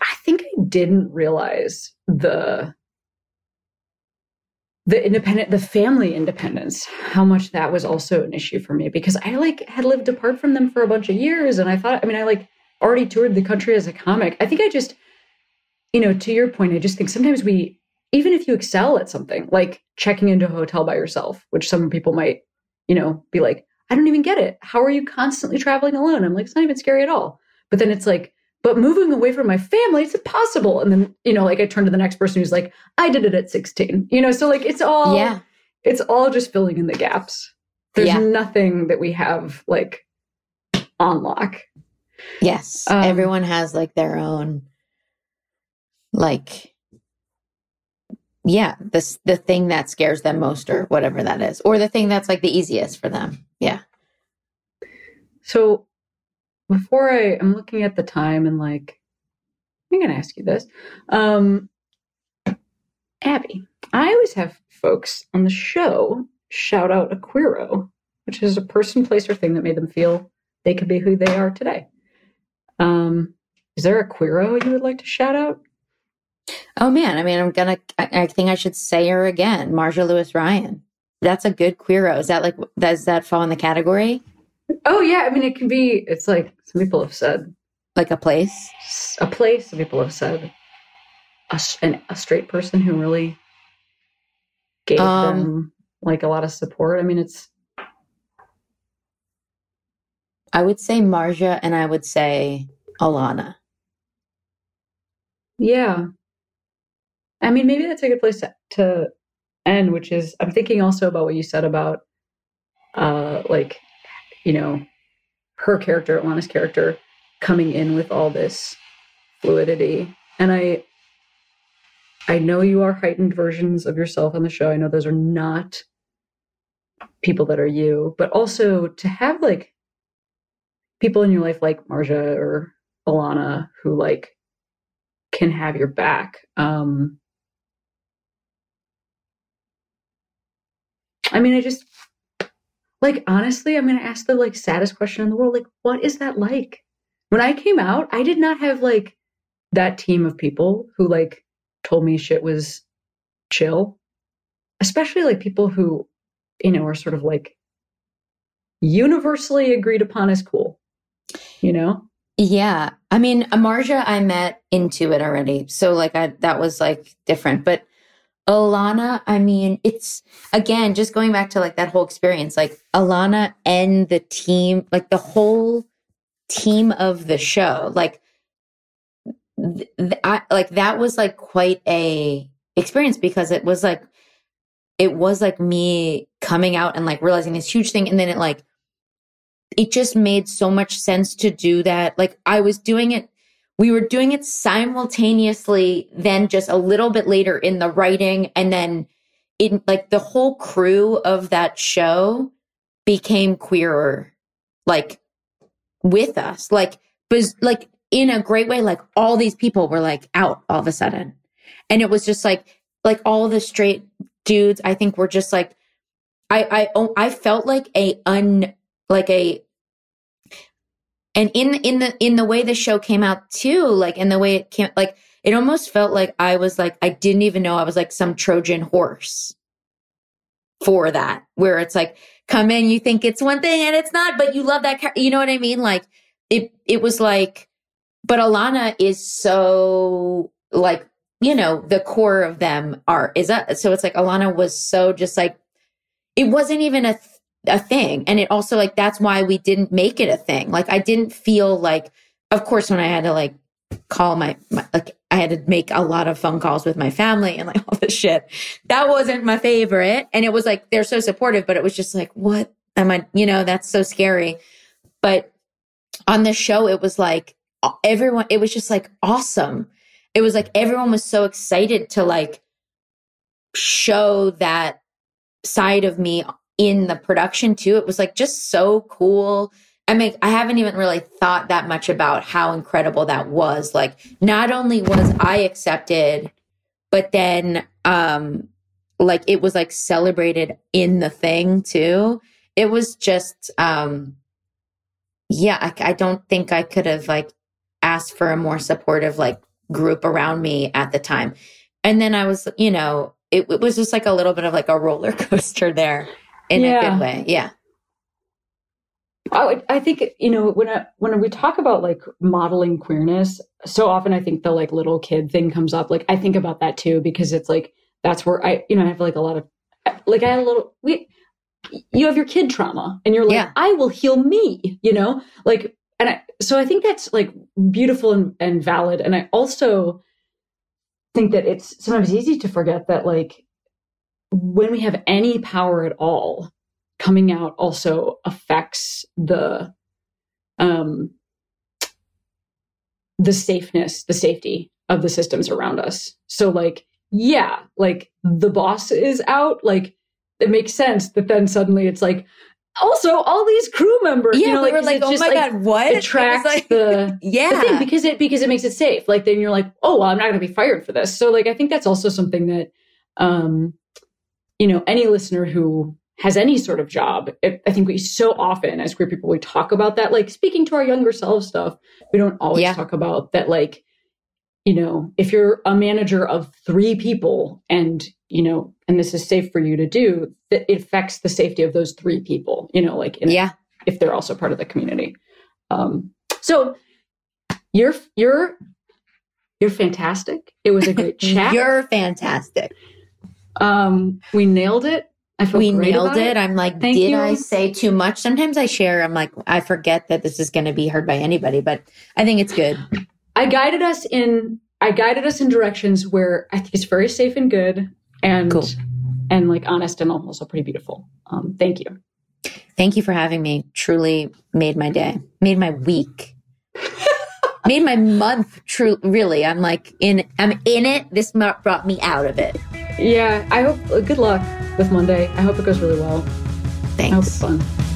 I think I didn't realize the the independent the family independence how much that was also an issue for me because i like had lived apart from them for a bunch of years and i thought i mean i like already toured the country as a comic i think i just you know to your point i just think sometimes we even if you excel at something like checking into a hotel by yourself which some people might you know be like i don't even get it. How are you constantly traveling alone? I'm like it's not even scary at all. But then it's like but moving away from my family it's impossible. And then you know like i turn to the next person who's like i did it at 16 you know? So like it's all yeah. it's all just filling in the gaps. There's yeah. nothing that we have like on lock. Yes. Um, everyone has like their own like yeah this the thing that scares them most or whatever that is or the thing that's like the easiest for them yeah so before I I'm looking at the time and like I'm gonna ask you this. Um Abbi, I always have folks on the show shout out a queero, which is a person, place, or thing that made them feel they could be who they are today. Um, is there a queero you would like to shout out? Oh man, I mean, I'm gonna. I, I think I should say her again, Marja Lewis Ryan. That's a good queero. Is that like does that fall in the category? Oh yeah, I mean, it can be. It's like some people have said, like a place, a place. Some people have said a, an, a straight person who really gave um, them like a lot of support. I mean, it's. I would say Marja, and I would say Ilana. Yeah, I mean, maybe that's a good place to, to end. Which is, I'm thinking also about what you said about, uh, like you know, her character, Ilana's character, coming in with all this fluidity. And I I know you are heightened versions of yourself on the show. I know those are not people that are you, but also to have like people in your life like Marja or Ilana who like can have your back. Um I mean, I just like honestly i'm to ask the like saddest question in the world like what is that like? When i came out i did not have like that team of people who like told me shit was chill. Especially like people who you know are sort of like universally agreed upon as cool you know? Yeah. I mean amarja i met into it already. So like i that was like different. But Ilana, I mean, it's again just going back to like that whole experience, like Ilana and the team, like the whole team of the show, like th- I like that was like quite a experience because it was like it was like me coming out and like realizing this huge thing and then it like it just made so much sense to do that. Like I was doing it we were doing it simultaneously then just a little bit later in the writing and then in like the whole crew of that show became queerer like with us like was like in a great way like all these people were like out all of a sudden. And it was just like like all the straight dudes i think were just like i i oh, i felt like a un like a and in in the in the way the show came out too like in the way it came like it almost felt like i was like i didn't even know i was like some trojan horse for that where it's like come in you think it's one thing and it's not but you love that car- you know what i mean? Like it it was like but Ilana is so like you know the core of them are is that so it's like Ilana was so just like it wasn't even a a thing. And it also like that's why we didn't make it a thing. Like I didn't feel like of course when I had to like call my, my, like I had to make a lot of phone calls with my family and like all this shit. That wasn't my favorite. And it was like they're so supportive, but it was just like, what am I, you know, that's so scary. But on the show, it was like everyone, it was just like awesome. It was like everyone was so excited to like show that side of me in the production too. It was like just so cool. I mean, I haven't even really thought that much about how incredible that was. Like, not only was I accepted, but then, um, like it was like celebrated in the thing too. It was just, um, yeah, I, I don't think I could have like asked for a more supportive like group around me at the time. And then I was, you know, it, it was just like a little bit of like a roller coaster there in yeah. a good way. Yeah. I, would, I think you know when I, when we talk about like modeling queerness, so often I think the like little kid thing comes up. Like I think about that too because it's like that's where I you know I have like a lot of like I had a little we you have your kid trauma and you're like yeah. I will heal me you know like and I, so I think that's like beautiful and, and valid and I also think that it's sometimes easy to forget that like when we have any power at all coming out also affects the um the safeness the safety of the systems around us. So like yeah like the boss is out like it makes sense that then suddenly it's like also all these crew members yeah you know, like, we were like oh just, my like, god what? attracts like, the yeah. the because it because it makes it safe. Like then you're like oh well i'm not going to be fired for this. So like i think that's also something that um you know any listener who has any sort of job it, i think we so often as queer people we talk about that like speaking to our younger selves stuff. We don't always yeah. talk about that like you know if you're a manager of three people and you know and this is safe for you to do that it affects the safety of those three people you know like in, yeah. if they're also part of the community. Um so you're you're you're fantastic. It was a great chat. You're fantastic um we nailed it I feel we nailed it. it. I'm like, Thank did you. I say too much? Sometimes I share. I'm like, I forget that this is going to be heard by anybody, but I think it's good. I guided us in. I guided us in directions where I think it's very safe and good, and cool. and like honest and also pretty beautiful. Um, thank you. Thank you for having me. Truly made my day. Made my week. made my month. True. Really, I'm like in. I'm in it. This brought me out of it. Yeah, I hope. Good luck with Monday. I hope it goes really well. Thanks. I hope it's fun.